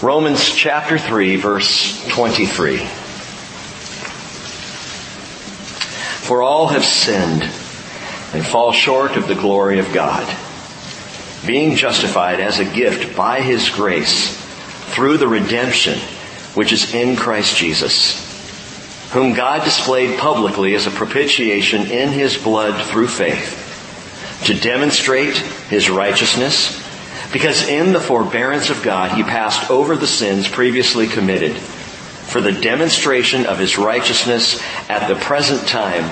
Romans chapter 3 verse 23. For all have sinned and fall short of the glory of God, being justified as a gift by His grace through the redemption which is in Christ Jesus, whom God displayed publicly as a propitiation in His blood through faith, to demonstrate His righteousness, because in the forbearance of God He passed over the sins previously committed for the demonstration of His righteousness at the present time,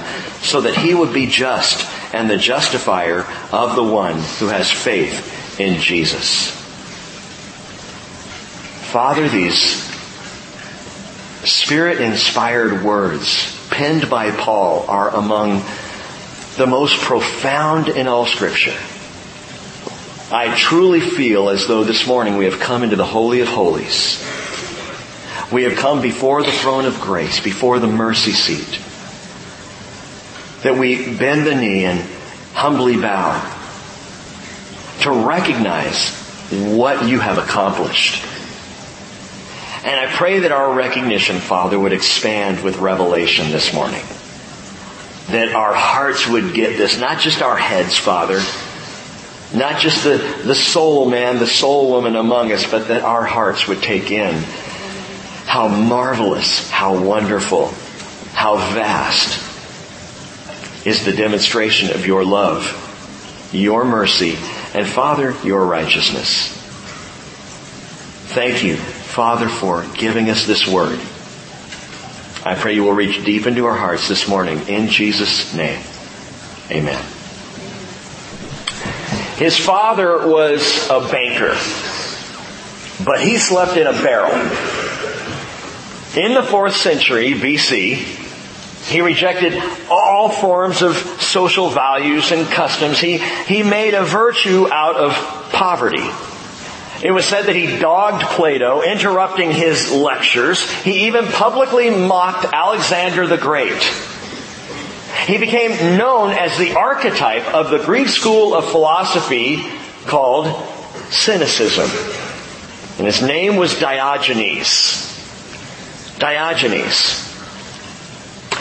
so that He would be just and the justifier of the one who has faith in Jesus. Father, these Spirit inspired words penned by Paul are among the most profound in all scripture. I truly feel as though this morning we have come into the Holy of Holies. We have come before the throne of grace, before the mercy seat. That we bend the knee and humbly bow to recognize what you have accomplished and I pray that our recognition, Father, would expand with revelation this morning. That our hearts would get this, not just our heads, Father, not just the, the soul man, the soul woman among us, but that our hearts would take in how marvelous, how wonderful, how vast is the demonstration of your love, your mercy, and Father, your righteousness. Thank you Father, for giving us this word. I pray you will reach deep into our hearts this morning in Jesus' name. Amen. His father was a banker, but he slept in a barrel. In the fourth century BC, he rejected all forms of social values and customs. He, he made a virtue out of poverty. It was said that he dogged Plato, interrupting his lectures. He even publicly mocked Alexander the Great. He became known as the archetype of the Greek school of philosophy called Cynicism. And his name was Diogenes. Diogenes.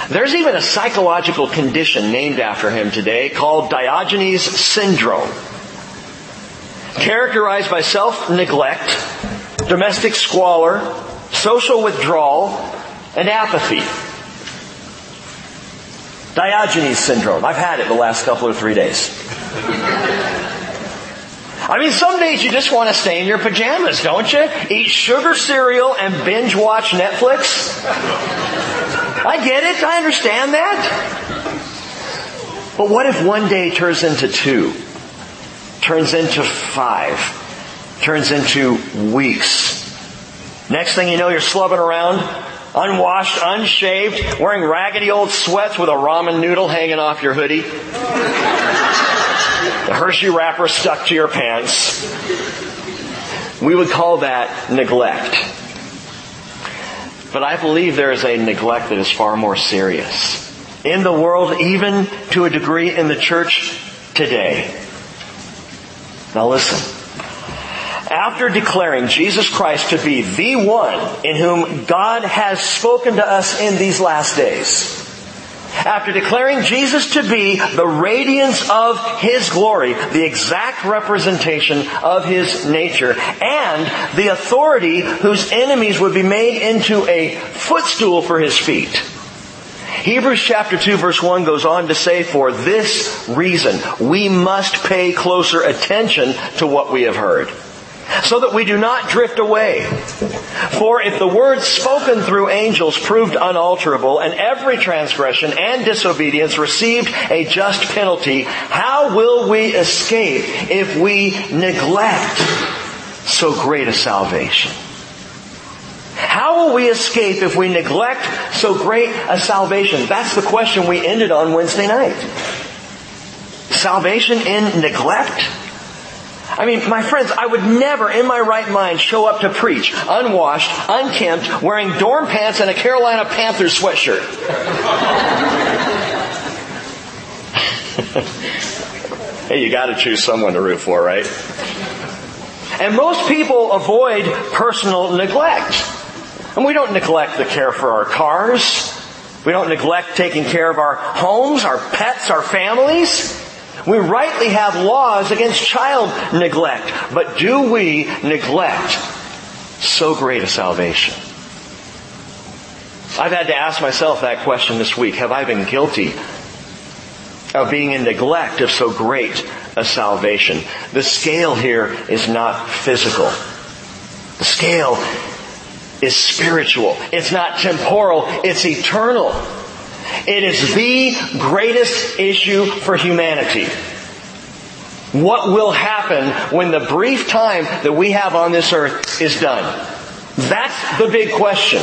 There's even a psychological condition named after him today called Diogenes syndrome characterized by self-neglect, domestic squalor, social withdrawal, and apathy. Diogenes syndrome. I've had it the last couple or three days. I mean, some days you just want to stay in your pajamas, don't you? Eat sugar cereal and binge watch Netflix. I get it. I understand that. But what if one day turns into two? turns into five, turns into weeks. Next thing you know, you're slubbing around, unwashed, unshaved, wearing raggedy old sweats with a ramen noodle hanging off your hoodie. the Hershey wrapper stuck to your pants. We would call that neglect. But I believe there is a neglect that is far more serious. In the world, even to a degree in the church today. Now listen. After declaring Jesus Christ to be the one in whom God has spoken to us in these last days, after declaring Jesus to be the radiance of His glory, the exact representation of His nature, and the authority whose enemies would be made into a footstool for His feet, Hebrews chapter 2 verse 1 goes on to say, for this reason, we must pay closer attention to what we have heard. So that we do not drift away. For if the words spoken through angels proved unalterable and every transgression and disobedience received a just penalty, how will we escape if we neglect so great a salvation? How will we escape if we neglect so great a salvation? That's the question we ended on Wednesday night. Salvation in neglect? I mean, my friends, I would never in my right mind show up to preach unwashed, unkempt, wearing dorm pants and a Carolina Panthers sweatshirt. hey, you gotta choose someone to root for, right? And most people avoid personal neglect. And we don't neglect the care for our cars. We don't neglect taking care of our homes, our pets, our families. We rightly have laws against child neglect. But do we neglect so great a salvation? I've had to ask myself that question this week. Have I been guilty of being in neglect of so great a salvation? The scale here is not physical. The scale is spiritual. It's not temporal. It's eternal. It is the greatest issue for humanity. What will happen when the brief time that we have on this earth is done? That's the big question.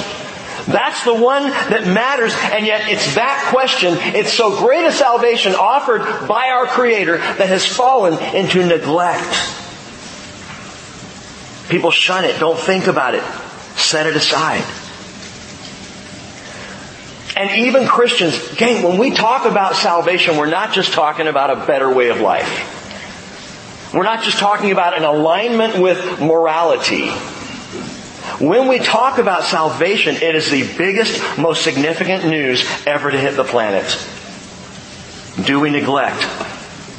That's the one that matters, and yet it's that question, it's so great a salvation offered by our Creator that has fallen into neglect. People shun it, don't think about it, set it aside. And even Christians, gang, when we talk about salvation, we're not just talking about a better way of life. We're not just talking about an alignment with morality. When we talk about salvation, it is the biggest, most significant news ever to hit the planet. Do we neglect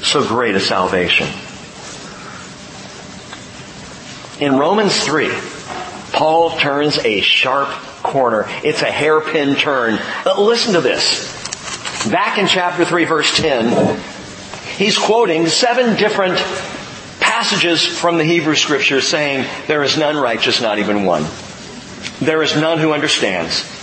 so great a salvation? In Romans 3, Paul turns a sharp corner. It's a hairpin turn. But listen to this. Back in chapter 3 verse 10, he's quoting seven different passages from the Hebrew scriptures saying, there is none righteous, not even one. There is none who understands.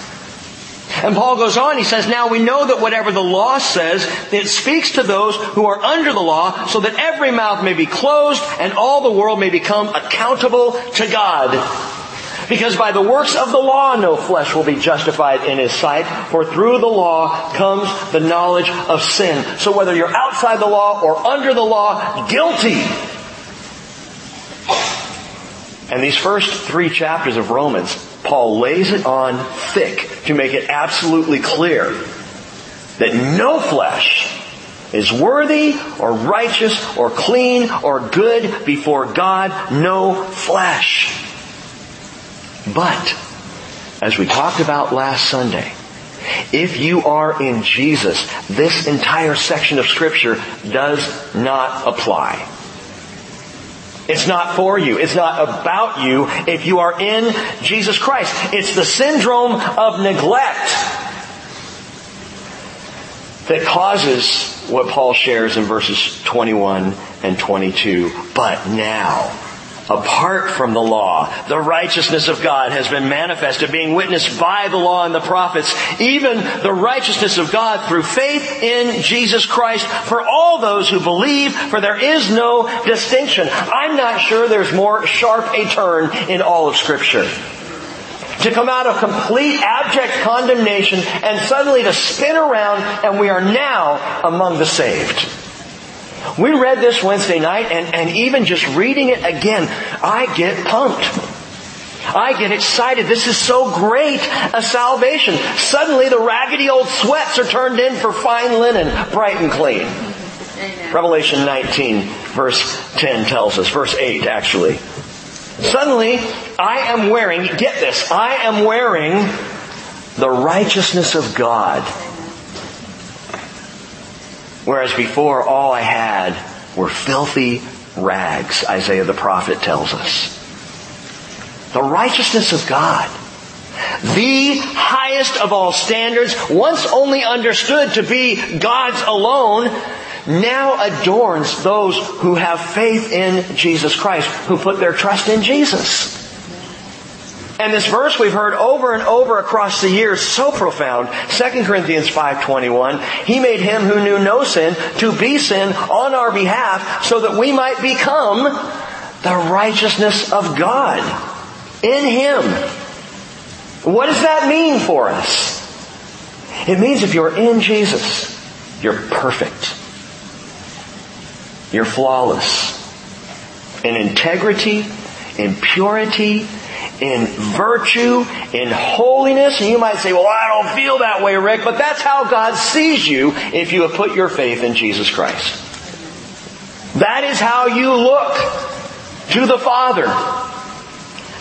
And Paul goes on, he says, now we know that whatever the law says, it speaks to those who are under the law so that every mouth may be closed and all the world may become accountable to God. Because by the works of the law no flesh will be justified in his sight, for through the law comes the knowledge of sin. So whether you're outside the law or under the law, guilty. And these first three chapters of Romans Paul lays it on thick to make it absolutely clear that no flesh is worthy or righteous or clean or good before God. No flesh. But, as we talked about last Sunday, if you are in Jesus, this entire section of scripture does not apply. It's not for you. It's not about you if you are in Jesus Christ. It's the syndrome of neglect that causes what Paul shares in verses 21 and 22. But now, apart from the law, the righteousness of God has been manifested, being witnessed by the law and the prophets, even the righteousness of God through faith in Jesus Christ for all those who believe, for there is no distinction. I'm not sure there's more sharp a turn in all of scripture to come out of complete abject condemnation and suddenly to spin around and we are now among the saved. We read this Wednesday night and, and even just reading it again, I get pumped. I get excited. This is so great a salvation. Suddenly the raggedy old sweats are turned in for fine linen, bright and clean. Amen. Revelation 19 verse 10 tells us, verse 8 actually. Suddenly I am wearing, get this, I am wearing the righteousness of God Whereas before all I had were filthy rags, Isaiah the prophet tells us. The righteousness of God. The highest of all standards, once only understood to be God's alone, now adorns those who have faith in Jesus Christ, who put their trust in Jesus. And this verse we've heard over and over across the years, so profound. 2 Corinthians 5.21, He made Him who knew no sin to be sin on our behalf so that we might become the righteousness of God in Him. What does that mean for us? It means if you're in Jesus, you're perfect. You're flawless. In integrity, in purity, in virtue, in holiness. And you might say, well, I don't feel that way, Rick, but that's how God sees you if you have put your faith in Jesus Christ. That is how you look to the Father.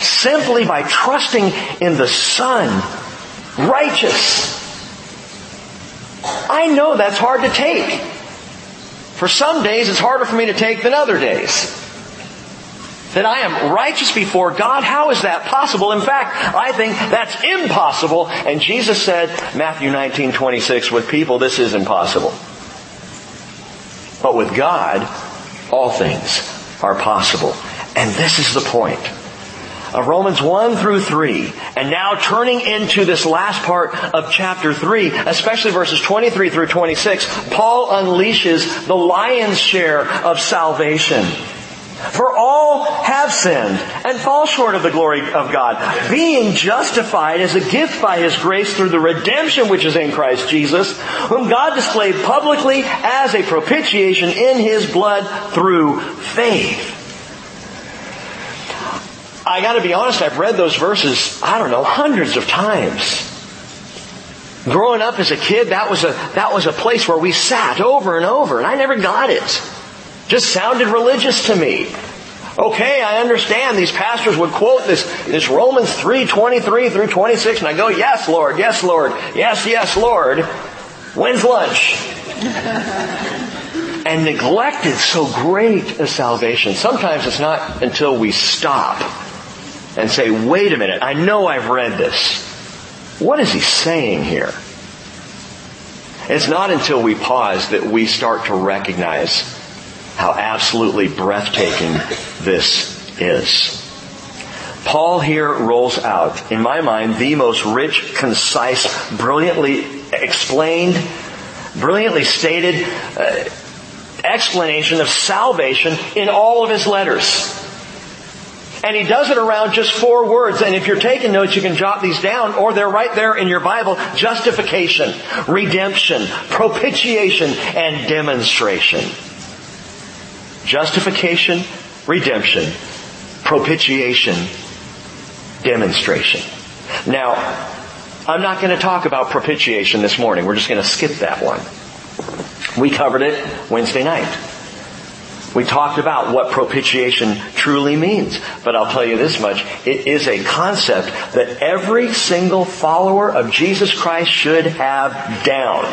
Simply by trusting in the Son. Righteous. I know that's hard to take. For some days it's harder for me to take than other days that I am righteous before God. How is that possible? In fact, I think that's impossible. And Jesus said, Matthew 19, 26, with people this is impossible. But with God, all things are possible. And this is the point. Of Romans 1 through 3, and now turning into this last part of chapter 3, especially verses 23 through 26, Paul unleashes the lion's share of salvation. For all have sinned and fall short of the glory of God, being justified as a gift by His grace through the redemption which is in Christ Jesus, whom God displayed publicly as a propitiation in His blood through faith. I gotta be honest, I've read those verses, I don't know, hundreds of times. Growing up as a kid, that was a, that was a place where we sat over and over, and I never got it just sounded religious to me. Okay, I understand these pastors would quote this, this Romans 3, 23 through 26, and I go, yes, Lord, yes, Lord, yes, yes, Lord. When's lunch? and neglected so great a salvation. Sometimes it's not until we stop and say, wait a minute, I know I've read this. What is he saying here? It's not until we pause that we start to recognize how absolutely breathtaking this is. Paul here rolls out, in my mind, the most rich, concise, brilliantly explained, brilliantly stated uh, explanation of salvation in all of his letters. And he does it around just four words. And if you're taking notes, you can jot these down, or they're right there in your Bible. Justification, redemption, propitiation, and demonstration. Justification, redemption, propitiation, demonstration. Now, I'm not going to talk about propitiation this morning. We're just going to skip that one. We covered it Wednesday night. We talked about what propitiation truly means. But I'll tell you this much. It is a concept that every single follower of Jesus Christ should have down.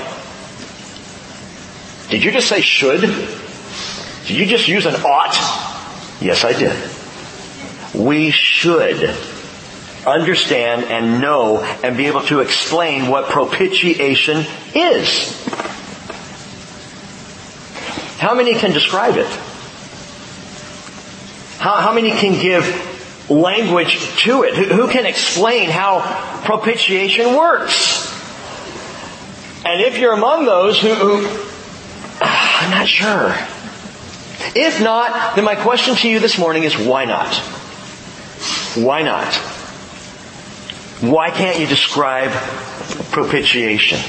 Did you just say should? Did you just use an ought? Yes, I did. We should understand and know and be able to explain what propitiation is. How many can describe it? How, how many can give language to it? Who, who can explain how propitiation works? And if you're among those who, who I'm not sure. If not, then my question to you this morning is why not? Why not? Why can't you describe propitiation?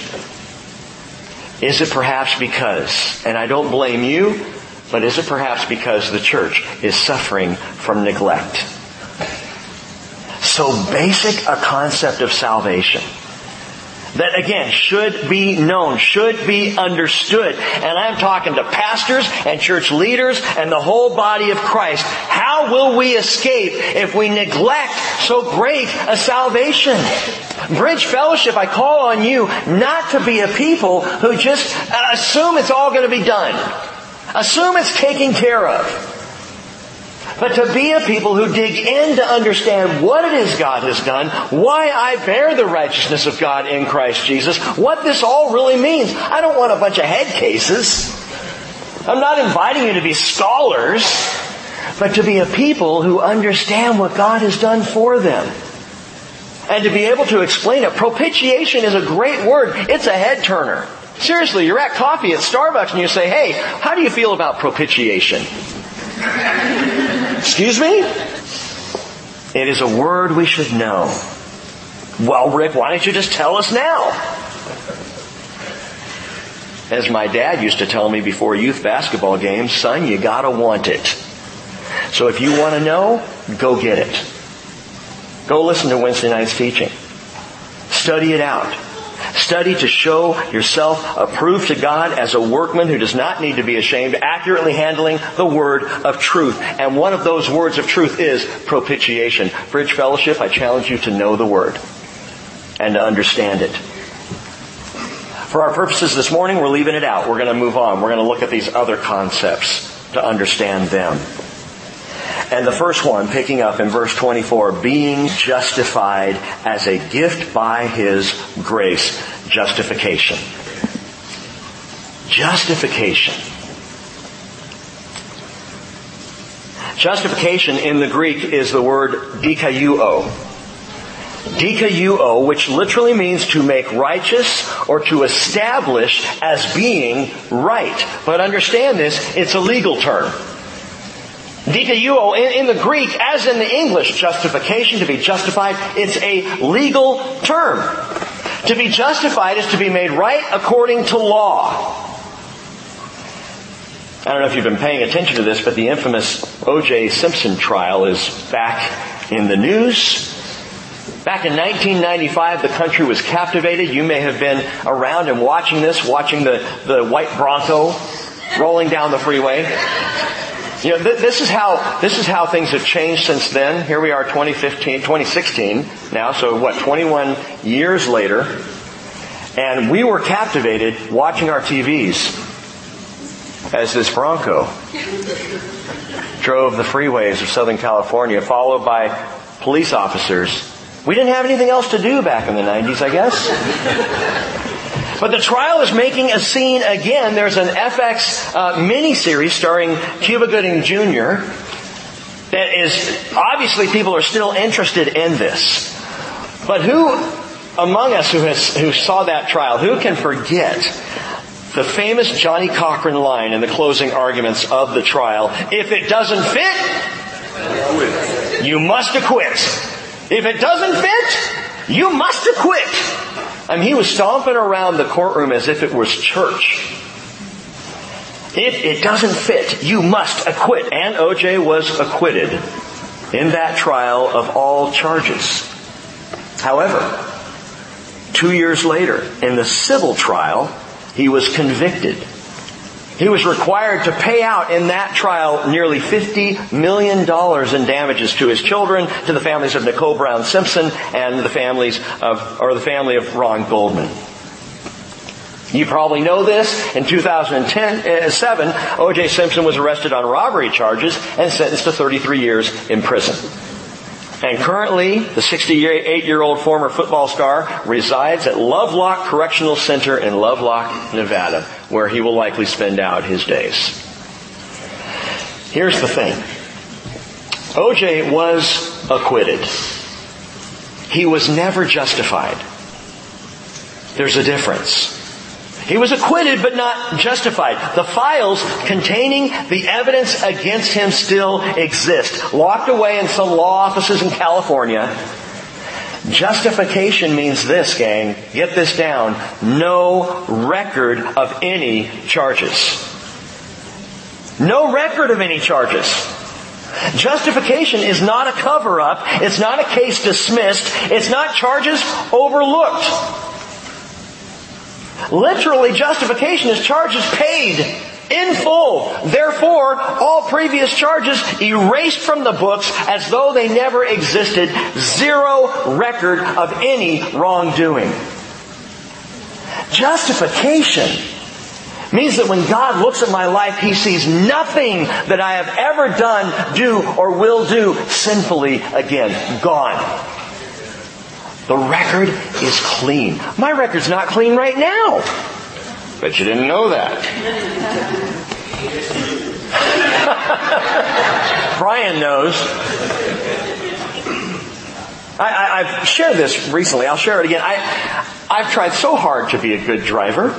Is it perhaps because, and I don't blame you, but is it perhaps because the church is suffering from neglect? So basic a concept of salvation that again should be known, should be understood. And I'm talking to pastors and church leaders and the whole body of Christ. How will we escape if we neglect so great a salvation? Bridge Fellowship, I call on you not to be a people who just assume it's all going to be done. Assume it's taken care of but to be a people who dig in to understand what it is God has done, why I bear the righteousness of God in Christ Jesus, what this all really means. I don't want a bunch of head cases. I'm not inviting you to be scholars, but to be a people who understand what God has done for them. And to be able to explain it. Propitiation is a great word. It's a head turner. Seriously, you're at coffee at Starbucks and you say, hey, how do you feel about propitiation? Excuse me? It is a word we should know. Well, Rick, why don't you just tell us now? As my dad used to tell me before youth basketball games, son, you gotta want it. So if you want to know, go get it. Go listen to Wednesday night's teaching. Study it out. Study to show yourself approved to God as a workman who does not need to be ashamed, accurately handling the word of truth. And one of those words of truth is propitiation. Bridge Fellowship, I challenge you to know the word and to understand it. For our purposes this morning, we're leaving it out. We're going to move on. We're going to look at these other concepts to understand them. And the first one, picking up in verse 24, being justified as a gift by His grace. Justification. Justification. Justification in the Greek is the word dikaieuo. Dikaieuo, which literally means to make righteous or to establish as being right. But understand this, it's a legal term. Dikaieuo in, in the Greek, as in the English, justification, to be justified, it's a legal term. To be justified is to be made right according to law. I don't know if you've been paying attention to this, but the infamous O.J. Simpson trial is back in the news. Back in 1995, the country was captivated. You may have been around and watching this, watching the, the white Bronco rolling down the freeway. You know, th- this is how, this is how things have changed since then. Here we are 2015, 2016 now, so what, 21 years later. And we were captivated watching our TVs as this Bronco drove the freeways of Southern California, followed by police officers. We didn't have anything else to do back in the 90s, I guess. But the trial is making a scene again. There's an FX uh, miniseries starring Cuba Gooding Jr. that is, obviously people are still interested in this. But who among us who, has, who saw that trial, who can forget the famous Johnnie Cochran line in the closing arguments of the trial, if it doesn't fit, you must acquit. If it doesn't fit, you must acquit. I mean, he was stomping around the courtroom as if it was church. If it doesn't fit, you must acquit. And OJ was acquitted in that trial of all charges. However, two years later, in the civil trial, he was convicted he was required to pay out in that trial nearly $50 million in damages to his children, to the families of Nicole Brown Simpson, and the families of, or the family of Ron Goldman. You probably know this. In 2007, uh, O.J. Simpson was arrested on robbery charges and sentenced to 33 years in prison. And currently, the 68-year-old former football star resides at Lovelock Correctional Center in Lovelock, Nevada, where he will likely spend out his days. Here's the thing. OJ was acquitted. He was never justified. There's a difference. He was acquitted but not justified. The files containing the evidence against him still exist, locked away in some law offices in California. Justification means this, gang. Get this down. No record of any charges. No record of any charges. Justification is not a cover up. It's not a case dismissed. It's not charges overlooked. Literally, justification is charges paid in full. Therefore, all previous charges erased from the books as though they never existed. Zero record of any wrongdoing. Justification means that when God looks at my life, He sees nothing that I have ever done, do, or will do sinfully again. Gone. The record is clean. My record's not clean right now. Bet you didn't know that. Brian knows. I, have shared this recently. I'll share it again. I, I've tried so hard to be a good driver.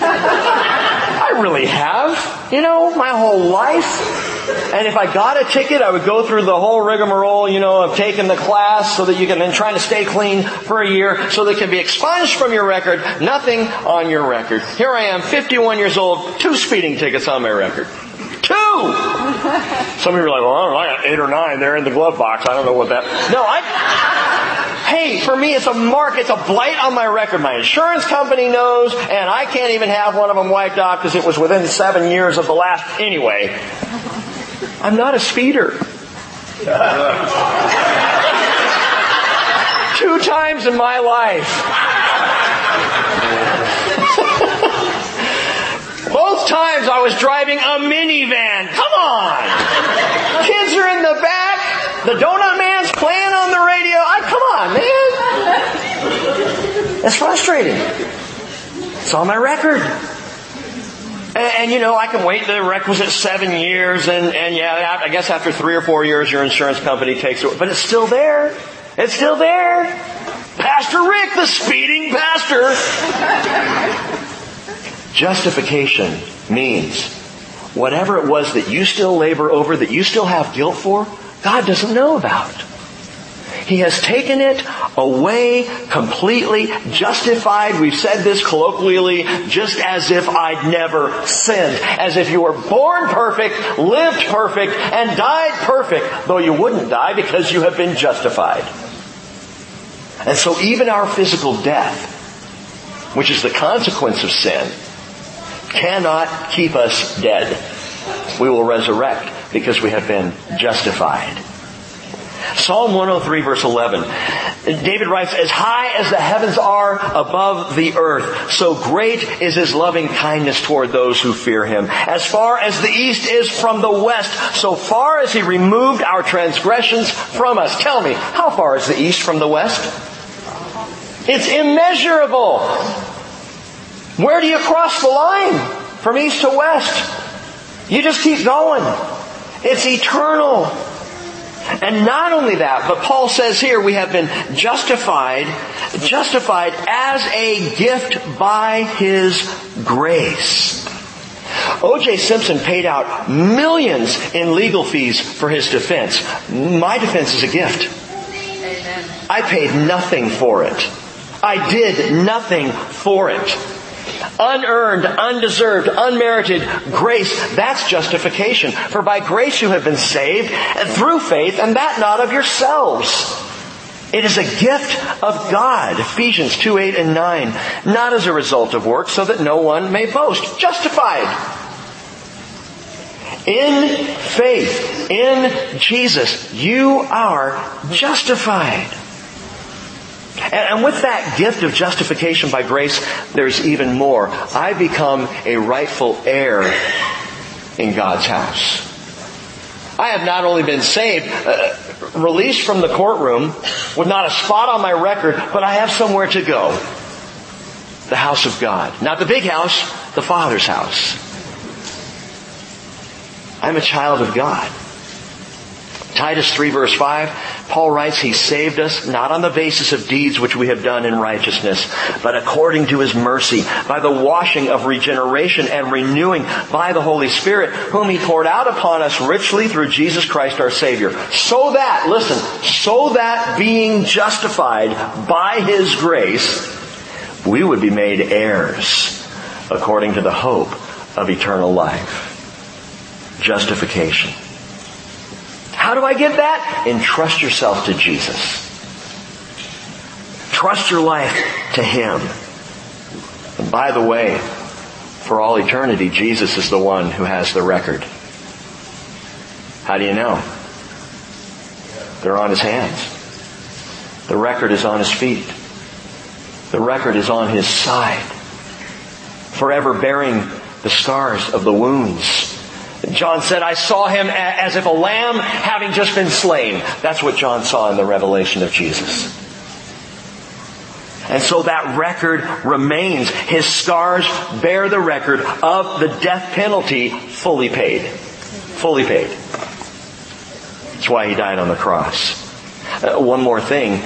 I really have. You know, my whole life. And if I got a ticket, I would go through the whole rigmarole, you know, of taking the class so that you can then try to stay clean for a year so that it can be expunged from your record, nothing on your record. Here I am, 51 years old, two speeding tickets on my record. Two! Some of you are like, well, I don't know, I got eight or nine. They're in the glove box. I don't know what that. No, I. Hey, for me, it's a mark. It's a blight on my record. My insurance company knows, and I can't even have one of them wiped off because it was within seven years of the last. Anyway, I'm not a speeder. Two times in my life. Both times I was driving a minivan. Come on! Kids are in the back. The donut man's playing on the radio. I, come on, man. It's frustrating. It's on my record. And, and, you know, I can wait the requisite seven years and, and yeah, I guess after three or four years your insurance company takes it, but it's still there. It's still there. Pastor Rick, the speeding pastor. Justification means whatever it was that you still labor over, that you still have guilt for, God doesn't know about. He has taken it away completely, justified. We've said this colloquially, just as if I'd never sinned. As if you were born perfect, lived perfect, and died perfect, though you wouldn't die because you have been justified. And so even our physical death, which is the consequence of sin, cannot keep us dead. We will resurrect because we have been justified. Psalm 103 verse 11. David writes, as high as the heavens are above the earth, so great is his loving kindness toward those who fear him. As far as the east is from the west, so far as he removed our transgressions from us. Tell me, how far is the east from the west? It's immeasurable. Where do you cross the line? From east to west. You just keep going. It's eternal. And not only that, but Paul says here we have been justified, justified as a gift by His grace. O.J. Simpson paid out millions in legal fees for his defense. My defense is a gift. I paid nothing for it. I did nothing for it. Unearned, undeserved, unmerited grace, that's justification. For by grace you have been saved through faith and that not of yourselves. It is a gift of God, Ephesians 2, 8 and 9, not as a result of works so that no one may boast. Justified. In faith, in Jesus, you are justified. And with that gift of justification by grace, there's even more. I become a rightful heir in God's house. I have not only been saved, uh, released from the courtroom with not a spot on my record, but I have somewhere to go. The house of God. Not the big house, the Father's house. I'm a child of God. Titus 3 verse 5, Paul writes, He saved us not on the basis of deeds which we have done in righteousness, but according to His mercy, by the washing of regeneration and renewing by the Holy Spirit, whom He poured out upon us richly through Jesus Christ our Savior. So that, listen, so that being justified by His grace, we would be made heirs according to the hope of eternal life. Justification. How do I get that? Entrust yourself to Jesus. Trust your life to Him. And by the way, for all eternity, Jesus is the one who has the record. How do you know? They're on His hands. The record is on His feet. The record is on His side. Forever bearing the scars of the wounds John said, I saw him as if a lamb having just been slain. That's what John saw in the revelation of Jesus. And so that record remains. His scars bear the record of the death penalty fully paid. Fully paid. That's why he died on the cross. Uh, one more thing.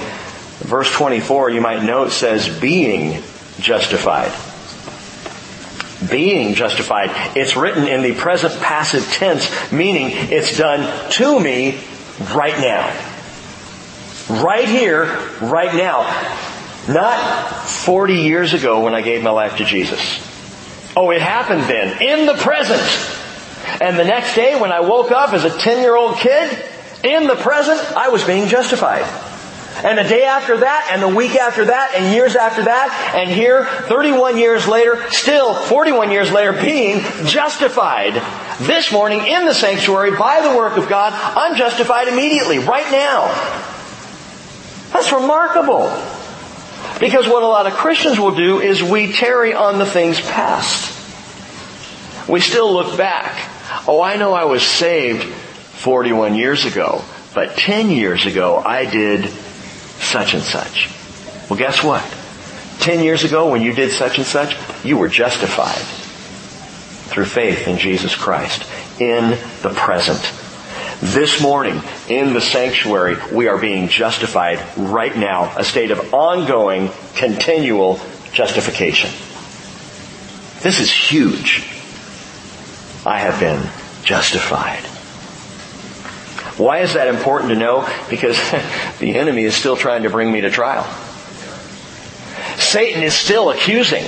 Verse 24, you might note, says being justified. Being justified. It's written in the present passive tense, meaning it's done to me right now. Right here, right now. Not 40 years ago when I gave my life to Jesus. Oh, it happened then, in the present. And the next day when I woke up as a 10 year old kid, in the present, I was being justified. And the day after that, and the week after that, and years after that, and here, 31 years later, still 41 years later, being justified. This morning in the sanctuary by the work of God, I'm justified immediately, right now. That's remarkable. Because what a lot of Christians will do is we tarry on the things past. We still look back. Oh, I know I was saved 41 years ago, but 10 years ago I did such and such. Well, guess what? 10 years ago when you did such and such, you were justified through faith in Jesus Christ in the present. This morning, in the sanctuary, we are being justified right now, a state of ongoing, continual justification. This is huge. I have been justified. Why is that important to know? Because the enemy is still trying to bring me to trial. Satan is still accusing.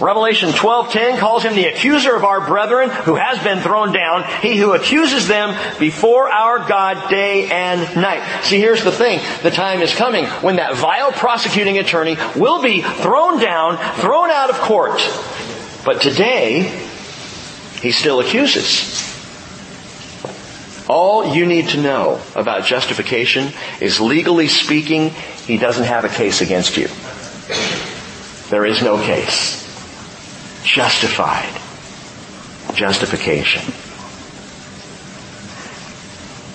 Revelation 12:10 calls him the accuser of our brethren who has been thrown down, he who accuses them before our God day and night. See, here's the thing. The time is coming when that vile prosecuting attorney will be thrown down, thrown out of court. But today, he still accuses. All you need to know about justification is legally speaking, he doesn't have a case against you. There is no case. Justified. Justification.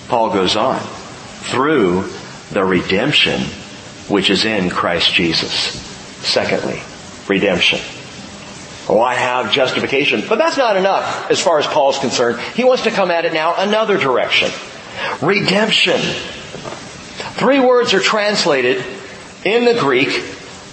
Paul goes on. Through the redemption which is in Christ Jesus. Secondly, redemption. Oh, I have justification. But that's not enough as far as Paul's concerned. He wants to come at it now another direction. Redemption. Three words are translated in the Greek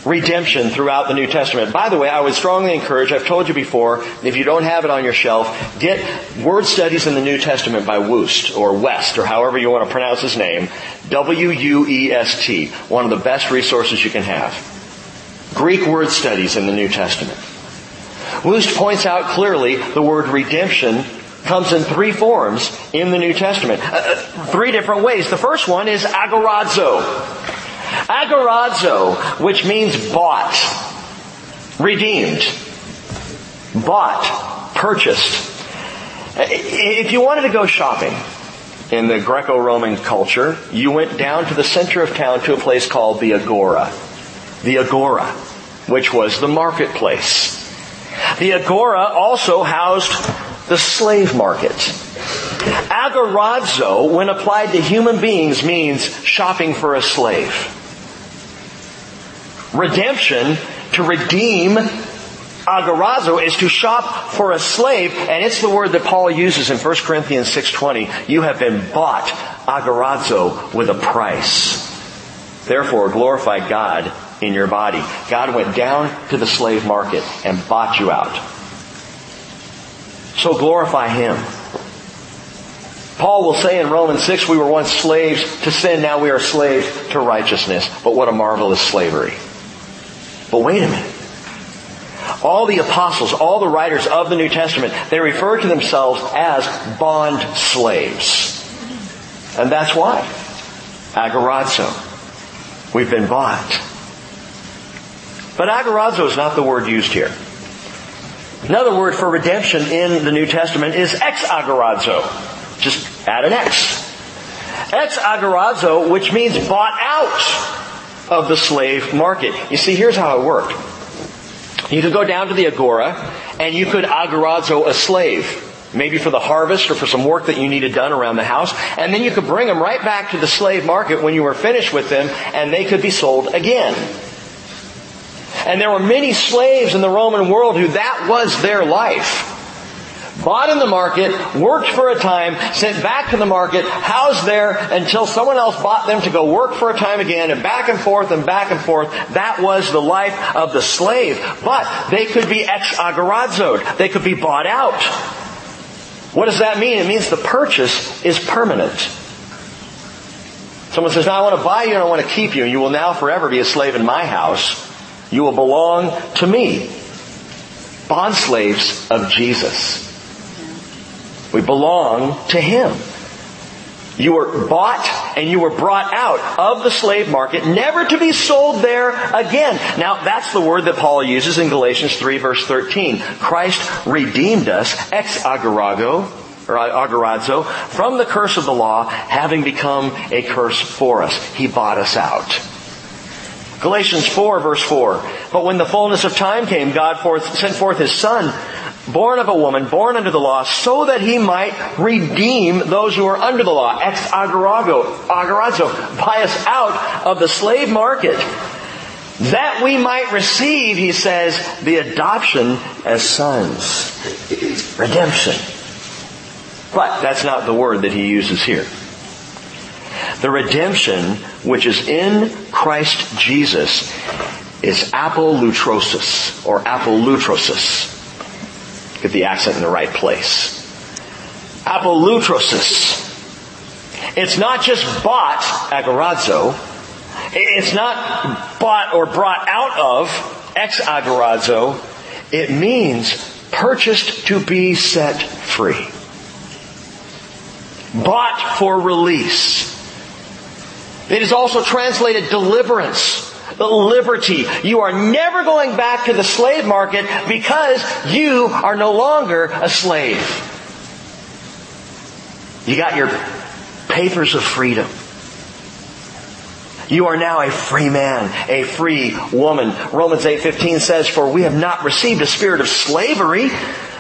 redemption throughout the New Testament. By the way, I would strongly encourage, I've told you before, if you don't have it on your shelf, get Word Studies in the New Testament by Woost, or West, or however you want to pronounce his name. W-U-E-S-T. One of the best resources you can have. Greek Word Studies in the New Testament. Wuest points out clearly the word redemption comes in three forms in the New Testament. Uh, uh, three different ways. The first one is agorazo. Agorazo, which means bought, redeemed, bought, purchased. If you wanted to go shopping in the Greco-Roman culture, you went down to the center of town to a place called the Agora. The Agora, which was the marketplace. The Agora also housed the slave market. Agorazo, when applied to human beings, means shopping for a slave. Redemption, to redeem, agorazo, is to shop for a slave, and it's the word that Paul uses in 1 Corinthians 6.20. You have been bought, agorazo, with a price. Therefore, glorify God in your body. God went down to the slave market and bought you out. So glorify Him. Paul will say in Romans 6, we were once slaves to sin, now we are slaves to righteousness. But what a marvelous slavery. But wait a minute. All the apostles, all the writers of the New Testament, they refer to themselves as bond slaves. And that's why. Agorazo. We've been bought. But agorazo is not the word used here. Another word for redemption in the New Testament is ex agorazo. Just add an X. Ex agorazo, which means bought out of the slave market. You see, here's how it worked. You could go down to the agora and you could agorazo a slave. Maybe for the harvest or for some work that you needed done around the house. And then you could bring them right back to the slave market when you were finished with them and they could be sold again. And there were many slaves in the Roman world who that was their life. bought in the market, worked for a time, sent back to the market, housed there until someone else bought them to go work for a time again, and back and forth and back and forth. That was the life of the slave. But they could be ex agorazoed. They could be bought out. What does that mean? It means the purchase is permanent. Someone says, I want to buy you and I want to keep you, and you will now forever be a slave in my house. You will belong to me. Bond slaves of Jesus. We belong to Him. You were bought and you were brought out of the slave market, never to be sold there again. Now, that's the word that Paul uses in Galatians 3 verse 13. Christ redeemed us, ex agorago, or agorazo, from the curse of the law, having become a curse for us. He bought us out. Galatians 4 verse 4. But when the fullness of time came, God forth, sent forth His Son, born of a woman, born under the law, so that he might redeem those who are under the law. Ex agorago, agorazo, buy us out of the slave market. That we might receive, he says, the adoption as sons. Redemption. But that's not the word that he uses here. The redemption which is in Christ Jesus is apolutrosis or apolutrosis. Get the accent in the right place. Apolutrosis. It's not just bought, agorazo. It's not bought or brought out of, ex agorazo. It means purchased to be set free. Bought for release. It is also translated deliverance liberty. You are never going back to the slave market because you are no longer a slave. You got your papers of freedom. You are now a free man, a free woman. Romans 8:15 says, "For we have not received a spirit of slavery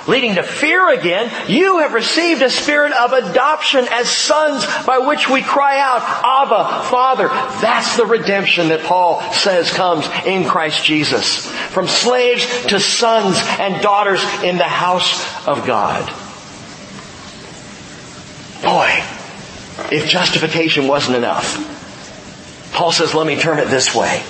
leading to fear again, you have received a spirit of adoption as sons by which we cry out, Abba, Father. That's the redemption that Paul says comes in Christ Jesus. From slaves to sons and daughters in the house of God. Boy, if justification wasn't enough, Paul says, let me turn it this way.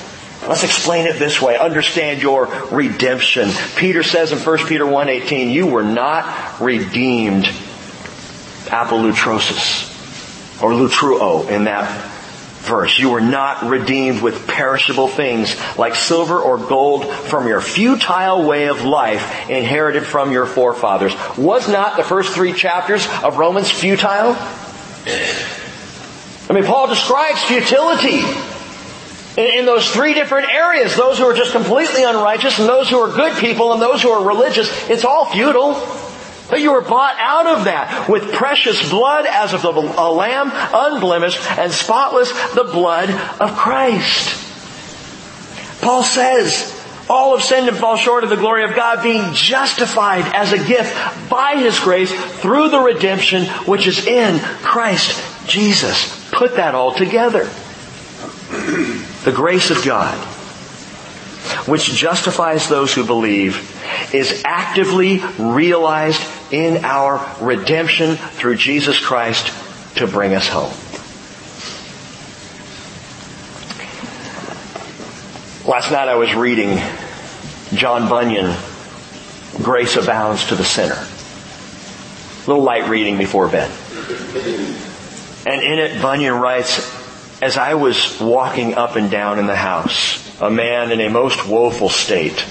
Let's explain it this way. Understand your redemption. Peter says in 1 Peter 1.18, you were not redeemed apolutrosis or lutruo in that verse. You were not redeemed with perishable things like silver or gold from your futile way of life inherited from your forefathers. Was not the first three chapters of Romans futile? I mean, Paul describes futility in, in those three different areas. Those who are just completely unrighteous and those who are good people and those who are religious. It's all futile. But you were bought out of that with precious blood as of a lamb, unblemished and spotless, the blood of Christ. Paul says, all have sinned and fall short of the glory of God, being justified as a gift by His grace through the redemption which is in Christ Jesus. Put that all together. The grace of God, which justifies those who believe, is actively realized in our redemption through Jesus Christ to bring us home. Last night I was reading John Bunyan, Grace Abounds to the Sinner. A little light reading before bed. And in it, Bunyan writes, as I was walking up and down in the house, a man in a most woeful state,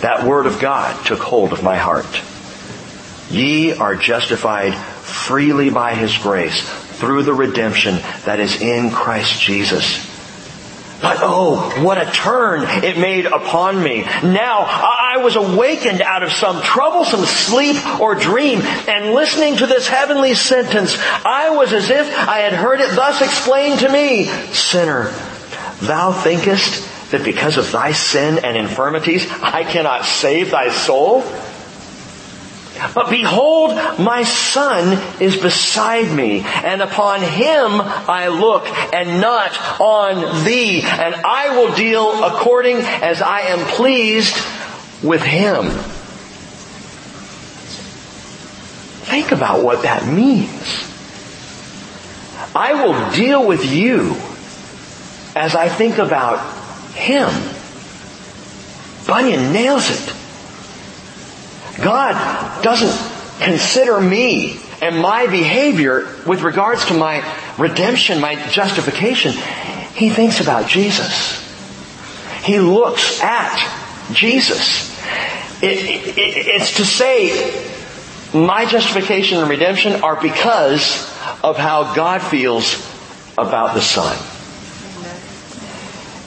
that word of God took hold of my heart. Ye are justified freely by His grace through the redemption that is in Christ Jesus but oh, what a turn it made upon me. Now I was awakened out of some troublesome sleep or dream and listening to this heavenly sentence, I was as if I had heard it thus explained to me, Sinner, thou thinkest that because of thy sin and infirmities I cannot save thy soul? But behold, my son is beside me, and upon him I look, and not on thee, and I will deal according as I am pleased with him. think about what that means. I will deal with you as I think about Him. Bunyan nails it. God doesn't consider me and my behavior with regards to my redemption, my justification. He thinks about Jesus. He looks at Jesus. It, it, it's to say my justification and redemption are because of how God feels about the Son.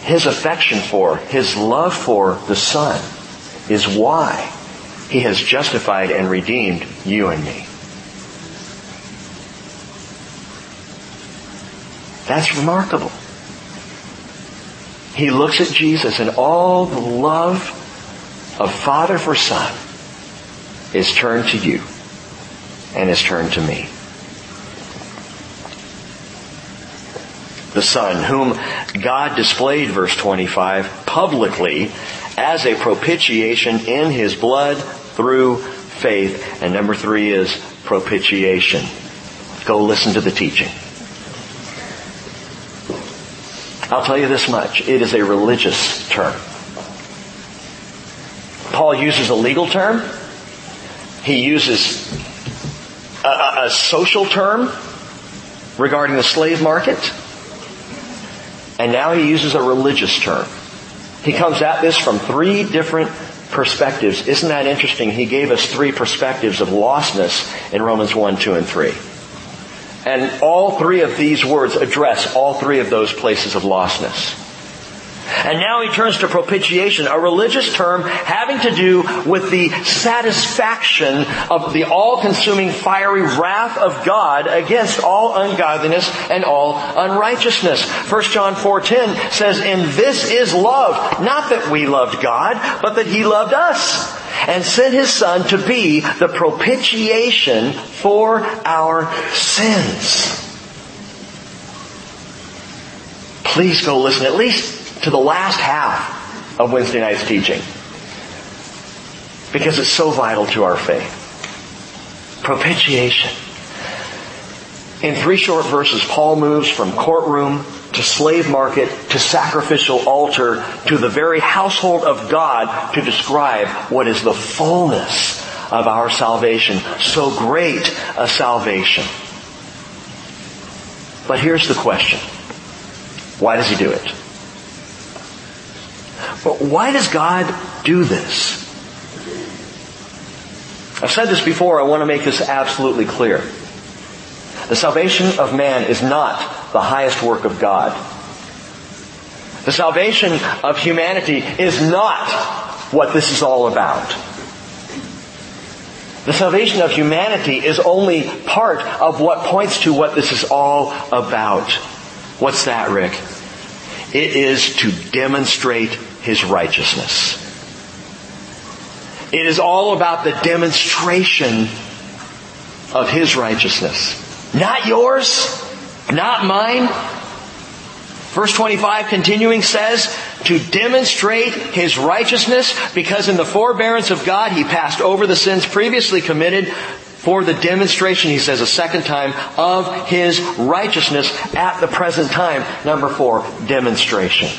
His affection for, His love for the Son is why He has justified and redeemed you and me. That's remarkable. He looks at Jesus and all the love of Father for Son is turned to you and is turned to me. The Son, whom God displayed, verse 25, publicly as a propitiation in His blood through faith. And number three is propitiation. Go listen to the teaching. I'll tell you this much. It is a religious term. Paul uses a legal term. He uses a, a social term regarding the slave market. And now he uses a religious term. He comes at this from three different perspectives. Isn't that interesting? He gave us three perspectives of lostness in Romans 1, 2, and 3. And all three of these words address all three of those places of lostness. And now he turns to propitiation, a religious term having to do with the satisfaction of the all-consuming fiery wrath of God against all ungodliness and all unrighteousness. 1 John 4:10 says, "In this is love, not that we loved God, but that he loved us." and sent his son to be the propitiation for our sins. Please go listen at least to the last half of Wednesday night's teaching. Because it's so vital to our faith. Propitiation. In three short verses, Paul moves from courtroom to slave market to sacrificial altar to the very household of God to describe what is the fullness of our salvation. So great a salvation. But here's the question. Why does he do it? But why does God do this? I've said this before, I want to make this absolutely clear. The salvation of man is not the highest work of God. The salvation of humanity is not what this is all about. The salvation of humanity is only part of what points to what this is all about. What's that, Rick? It is to demonstrate His righteousness. It is all about the demonstration of His righteousness. Not yours, not mine. Verse 25 continuing says, to demonstrate His righteousness, because in the forbearance of God He passed over the sins previously committed for the demonstration, he says a second time, of his righteousness at the present time. Number four, demonstration.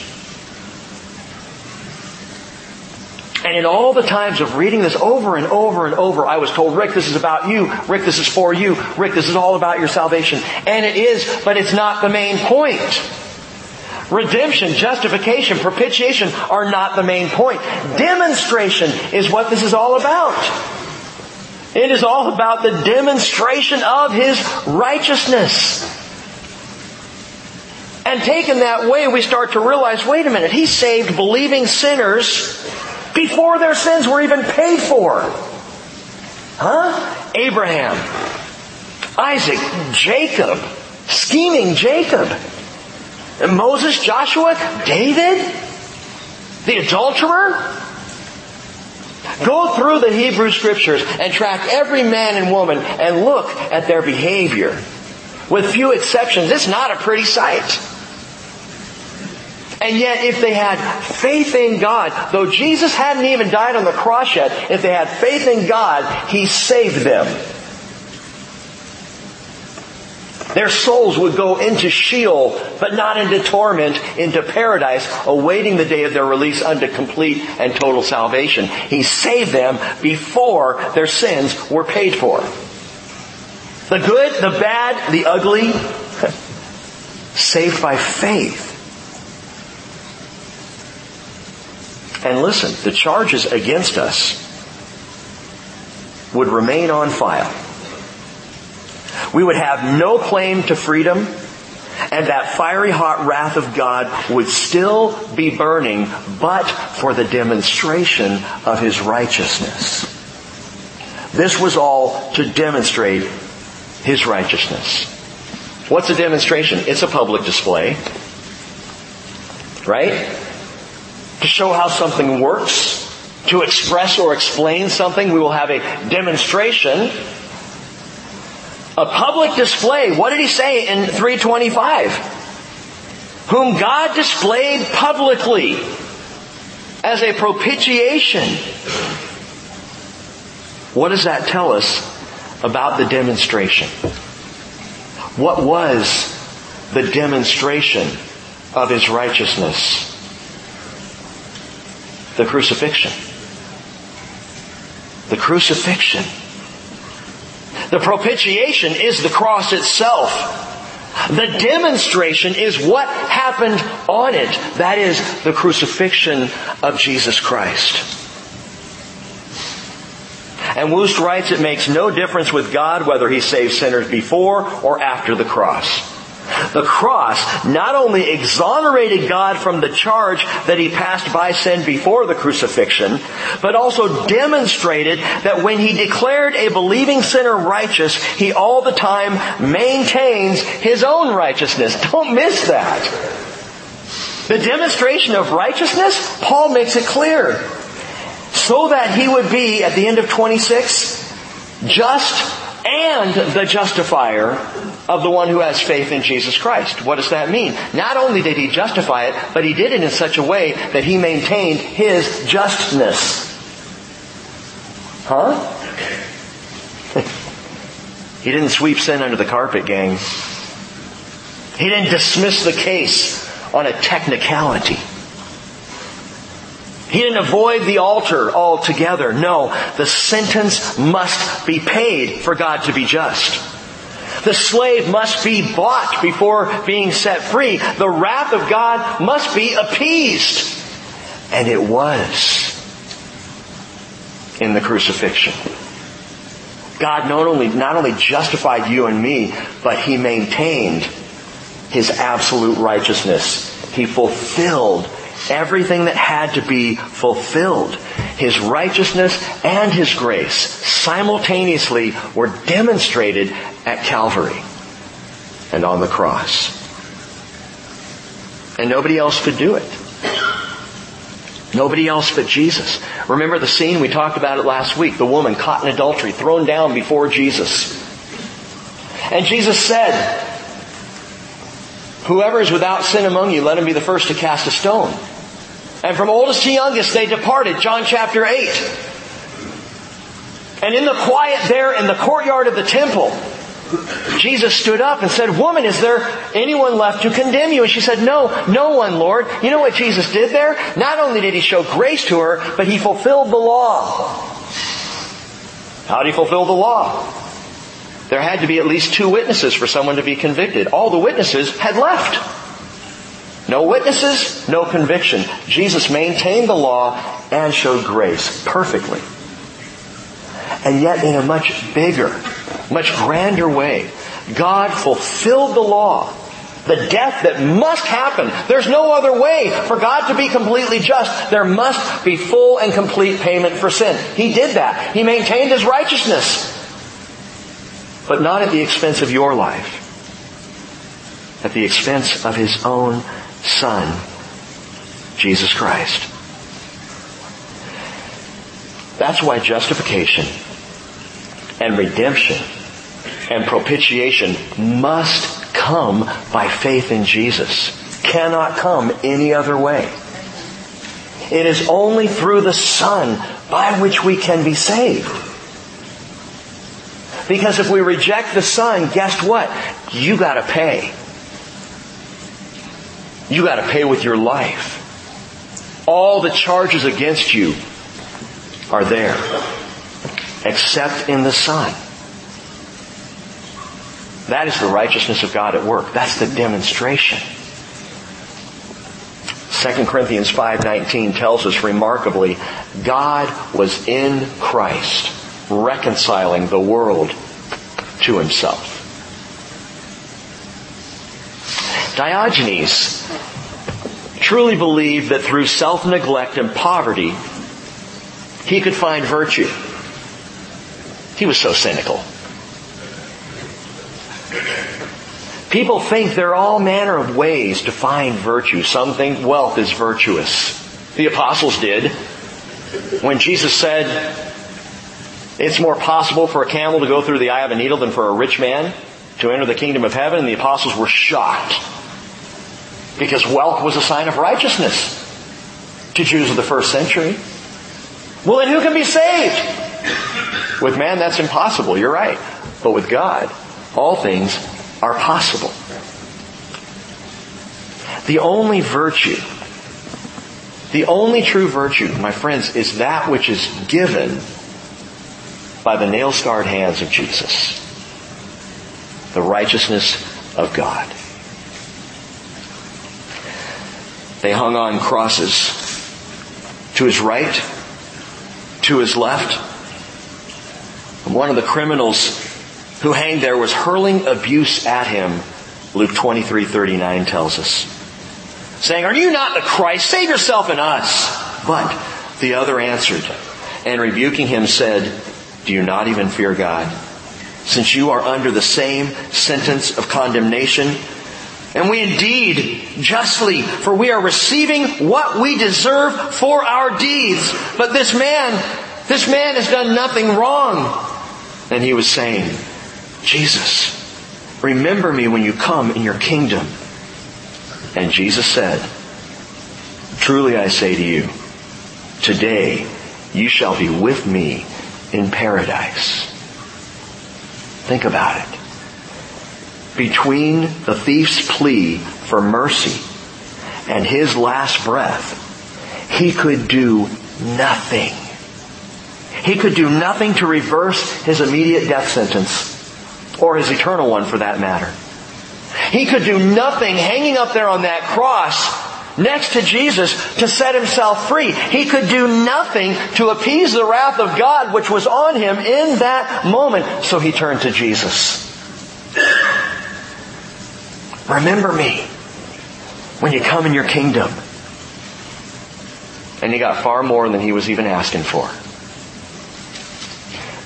And in all the times of reading this over and over and over, I was told, Rick, this is about you. Rick, this is for you. Rick, this is all about your salvation. And it is, but it's not the main point. Redemption, justification, propitiation are not the main point. Demonstration is what this is all about. It is all about the demonstration of His righteousness. And taken that way, we start to realize, wait a minute, He saved believing sinners before their sins were even paid for. Huh? Abraham, Isaac, Jacob, scheming Jacob, and Moses, Joshua, David, the adulterer, Go through the Hebrew scriptures and track every man and woman and look at their behavior. With few exceptions, it's not a pretty sight. And yet, if they had faith in God, though Jesus hadn't even died on the cross yet, if they had faith in God, He saved them. Their souls would go into Sheol, but not into torment, into paradise, awaiting the day of their release unto complete and total salvation. He saved them before their sins were paid for. The good, the bad, the ugly, saved by faith. And listen, the charges against us would remain on file. We would have no claim to freedom, and that fiery hot wrath of God would still be burning, but for the demonstration of His righteousness. This was all to demonstrate His righteousness. What's a demonstration? It's a public display. Right? To show how something works, to express or explain something, we will have a demonstration. A public display. What did he say in 325? Whom God displayed publicly as a propitiation. What does that tell us about the demonstration? What was the demonstration of his righteousness? The crucifixion. The crucifixion. The propitiation is the cross itself. The demonstration is what happened on it. That is the crucifixion of Jesus Christ. And Wuest writes it makes no difference with God whether he saves sinners before or after the cross. The cross not only exonerated God from the charge that he passed by sin before the crucifixion, but also demonstrated that when he declared a believing sinner righteous, he all the time maintains his own righteousness. Don't miss that. The demonstration of righteousness, Paul makes it clear. So that he would be, at the end of 26, just and the justifier of the one who has faith in Jesus Christ. What does that mean? Not only did he justify it, but he did it in such a way that he maintained his justness. Huh? he didn't sweep sin under the carpet, gang. He didn't dismiss the case on a technicality. He didn't avoid the altar altogether. No, the sentence must be paid for God to be just. The slave must be bought before being set free. The wrath of God must be appeased. And it was in the crucifixion. God not only, not only justified you and me, but He maintained His absolute righteousness. He fulfilled everything that had to be fulfilled. His righteousness and His grace simultaneously were demonstrated at Calvary and on the cross. And nobody else could do it. Nobody else but Jesus. Remember the scene? We talked about it last week. The woman caught in adultery, thrown down before Jesus. And Jesus said, Whoever is without sin among you, let him be the first to cast a stone. And from oldest to youngest they departed. John chapter 8. And in the quiet there in the courtyard of the temple, Jesus stood up and said, Woman, is there anyone left to condemn you? And she said, No, no one, Lord. You know what Jesus did there? Not only did he show grace to her, but he fulfilled the law. How did he fulfill the law? There had to be at least two witnesses for someone to be convicted. All the witnesses had left. No witnesses, no conviction. Jesus maintained the law and showed grace perfectly. And yet in a much bigger, much grander way, God fulfilled the law. The death that must happen. There's no other way for God to be completely just. There must be full and complete payment for sin. He did that. He maintained His righteousness. But not at the expense of your life. At the expense of His own Son, Jesus Christ. That's why justification and redemption and propitiation must come by faith in Jesus. Cannot come any other way. It is only through the Son by which we can be saved. Because if we reject the Son, guess what? you gotta pay. You gotta pay with your life. All the charges against you are there, except in the Son. That is the righteousness of God at work. That's the demonstration. 2 Corinthians 5:19 tells us remarkably, God was in Christ, reconciling the world to himself. Diogenes truly believed that through self-neglect and poverty, he could find virtue. He was so cynical. People think there are all manner of ways to find virtue. Some think wealth is virtuous. The apostles did. When Jesus said, it's more possible for a camel to go through the eye of a needle than for a rich man to enter the kingdom of heaven, the apostles were shocked. Because wealth was a sign of righteousness to Jews of the first century. Well then who can be saved? With man that's impossible, you're right. But with God, all things are possible. The only virtue, the only true virtue, my friends, is that which is given by the nail scarred hands of Jesus. The righteousness of God. They hung on crosses to his right, to his left. One of the criminals who hanged there was hurling abuse at him, Luke 23:39 tells us. Saying, "Are you not the Christ? Save yourself and us." But the other answered and rebuking him said, "Do you not even fear God, since you are under the same sentence of condemnation?" And we indeed justly, for we are receiving what we deserve for our deeds. But this man, this man has done nothing wrong. And he was saying, Jesus, remember me when you come in your kingdom. And Jesus said, Truly I say to you, today you shall be with me in paradise. Think about it. Between the thief's plea for mercy and his last breath, he could do nothing. He could do nothing to reverse his immediate death sentence or his eternal one for that matter. He could do nothing hanging up there on that cross next to Jesus to set himself free. He could do nothing to appease the wrath of God which was on him in that moment. So he turned to Jesus. Remember me when you come in your kingdom. And he got far more than he was even asking for.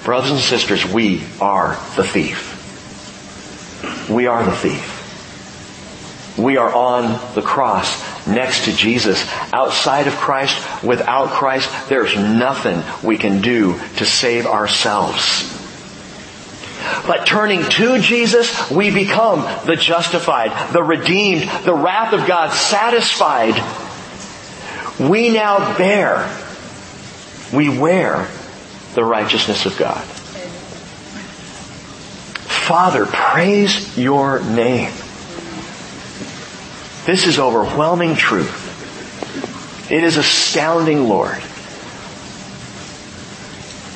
Brothers and sisters, we are the thief. We are the thief. We are on the cross next to Jesus. Outside of Christ, without Christ, there's nothing we can do to save ourselves. But turning to Jesus, we become the justified, the redeemed, the wrath of God satisfied. We now bear, we wear the righteousness of God. Father, praise your name. This is overwhelming truth. It is astounding, Lord.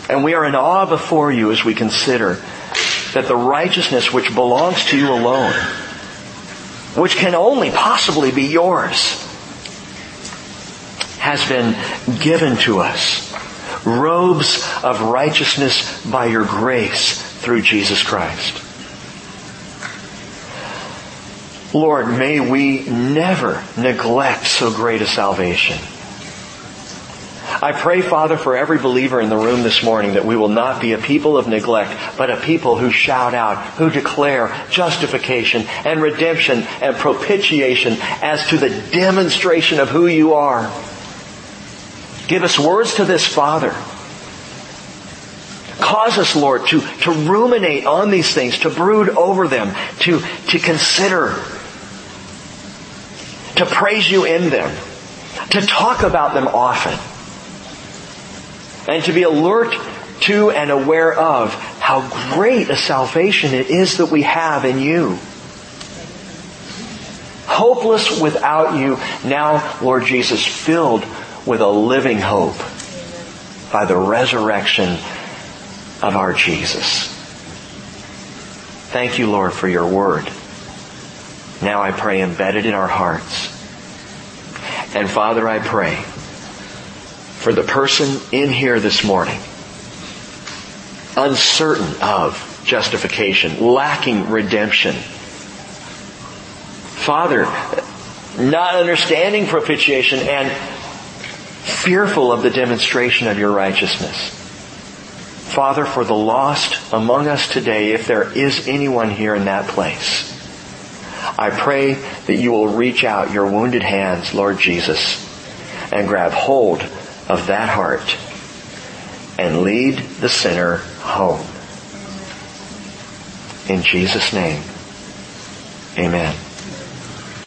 And we are in awe before you as we consider that the righteousness which belongs to you alone, which can only possibly be yours, has been given to us. Robes of righteousness by your grace through Jesus Christ. Lord, may we never neglect so great a salvation. I pray, Father, for every believer in the room this morning that we will not be a people of neglect, but a people who shout out, who declare justification and redemption and propitiation as to the demonstration of who you are. Give us words to this, Father, Cause us, Lord, to, to ruminate on these things, to brood over them, to, to consider, to praise you in them, to talk about them often, and to be alert to and aware of how great a salvation it is that we have in you. hopeless without you. Now, Lord Jesus, filled with a living hope by the resurrection of our Jesus. Thank you, Lord, for your word. Now I pray embedded in our hearts. And Father, I pray for the person in here this morning, uncertain of justification, lacking redemption. Father, not understanding propitiation and fearful of the demonstration of your righteousness. Father, for the lost among us today, if there is anyone here in that place, I pray that you will reach out your wounded hands, Lord Jesus, and grab hold of that heart and lead the sinner home. In Jesus' name, amen.